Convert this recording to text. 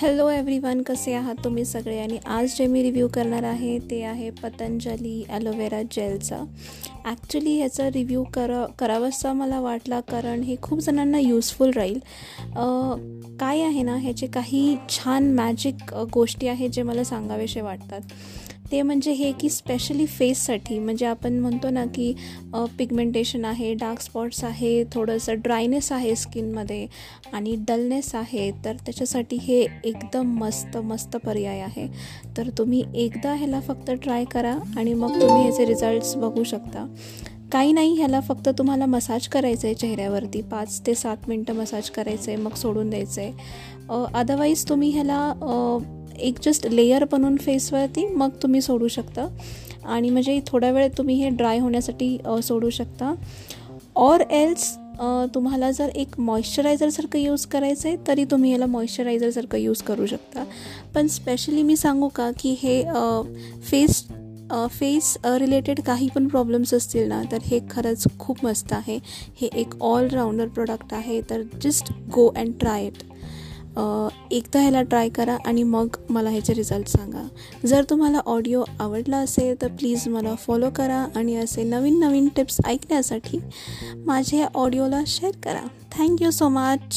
Hello everyone कसे आहात तुम्ही सगळे? आणि आज जे मी रिव्ह्यू करणार आहे ते आहे पतंजली ॲलोवेरा जेलचा ॲक्च्युली ह्याचा रिव्ह्यू कर करावासा मला वाटला कारण हे खूप जणांना यूजफुल राहील. काय आहे ना ह्याचे काही छान मॅजिक गोष्टी आहेत जे मला सांगावेसे वाटतात. ते म्हणजे हे की स्पेशली फेससाठी म्हणजे आपण म्हणतो ना की पिगमेंटेशन आहे डार्क स्पॉट्स आहे थोडंसं ड्रायनेस आहे स्किनमध्ये आणि डलनेस आहे तर त्याच्यासाठी हे एकदम मस्त मस्त पर्याय आहे. तर तुम्ही एकदा ह्याला फक्त ट्राय करा आणि मग तुम्ही ह्याचे रिझल्ट्स बघू शकता. काही नाही ह्याला फक्त तुम्हाला मसाज करायचं आहे चेहऱ्यावरती. पाच ते सात मिनटं मसाज करायचं आहे मग सोडून द्यायचं आहे अदरवाईज तुम्ही ह्याला एक जस्ट लेयर बनवून फेसवरती मग तुम्ही सोडू शकता. आणि म्हणजे थोड्या वेळ तुम्ही हे ड्राय होण्यासाठी सोडू शकता. ऑर एल्स तुम्हाला जर एक मॉइश्चरायझरसारखं यूज करायचं आहे तरी तुम्ही याला मॉइश्चरायझरसारखं यूज करू शकता. पण स्पेशली मी सांगू का की हे फेस फेस रिलेटेड काही पण प्रॉब्लेम्स असतील ना तर हे खरंच खूप मस्त आहे. हे एक ऑलराऊंडर प्रोडक्ट आहे तर just go and try it एकदा ह्याला ट्राय करा आणि मग मला ह्याचे रिझल्ट सांगा. जर तुम्हाला ऑडिओ आवडला असेल तर प्लीज मला फॉलो करा आणि असे नवीन नवीन टिप्स ऐकण्यासाठी माझ्या ऑडिओला शेअर करा. Thank you so much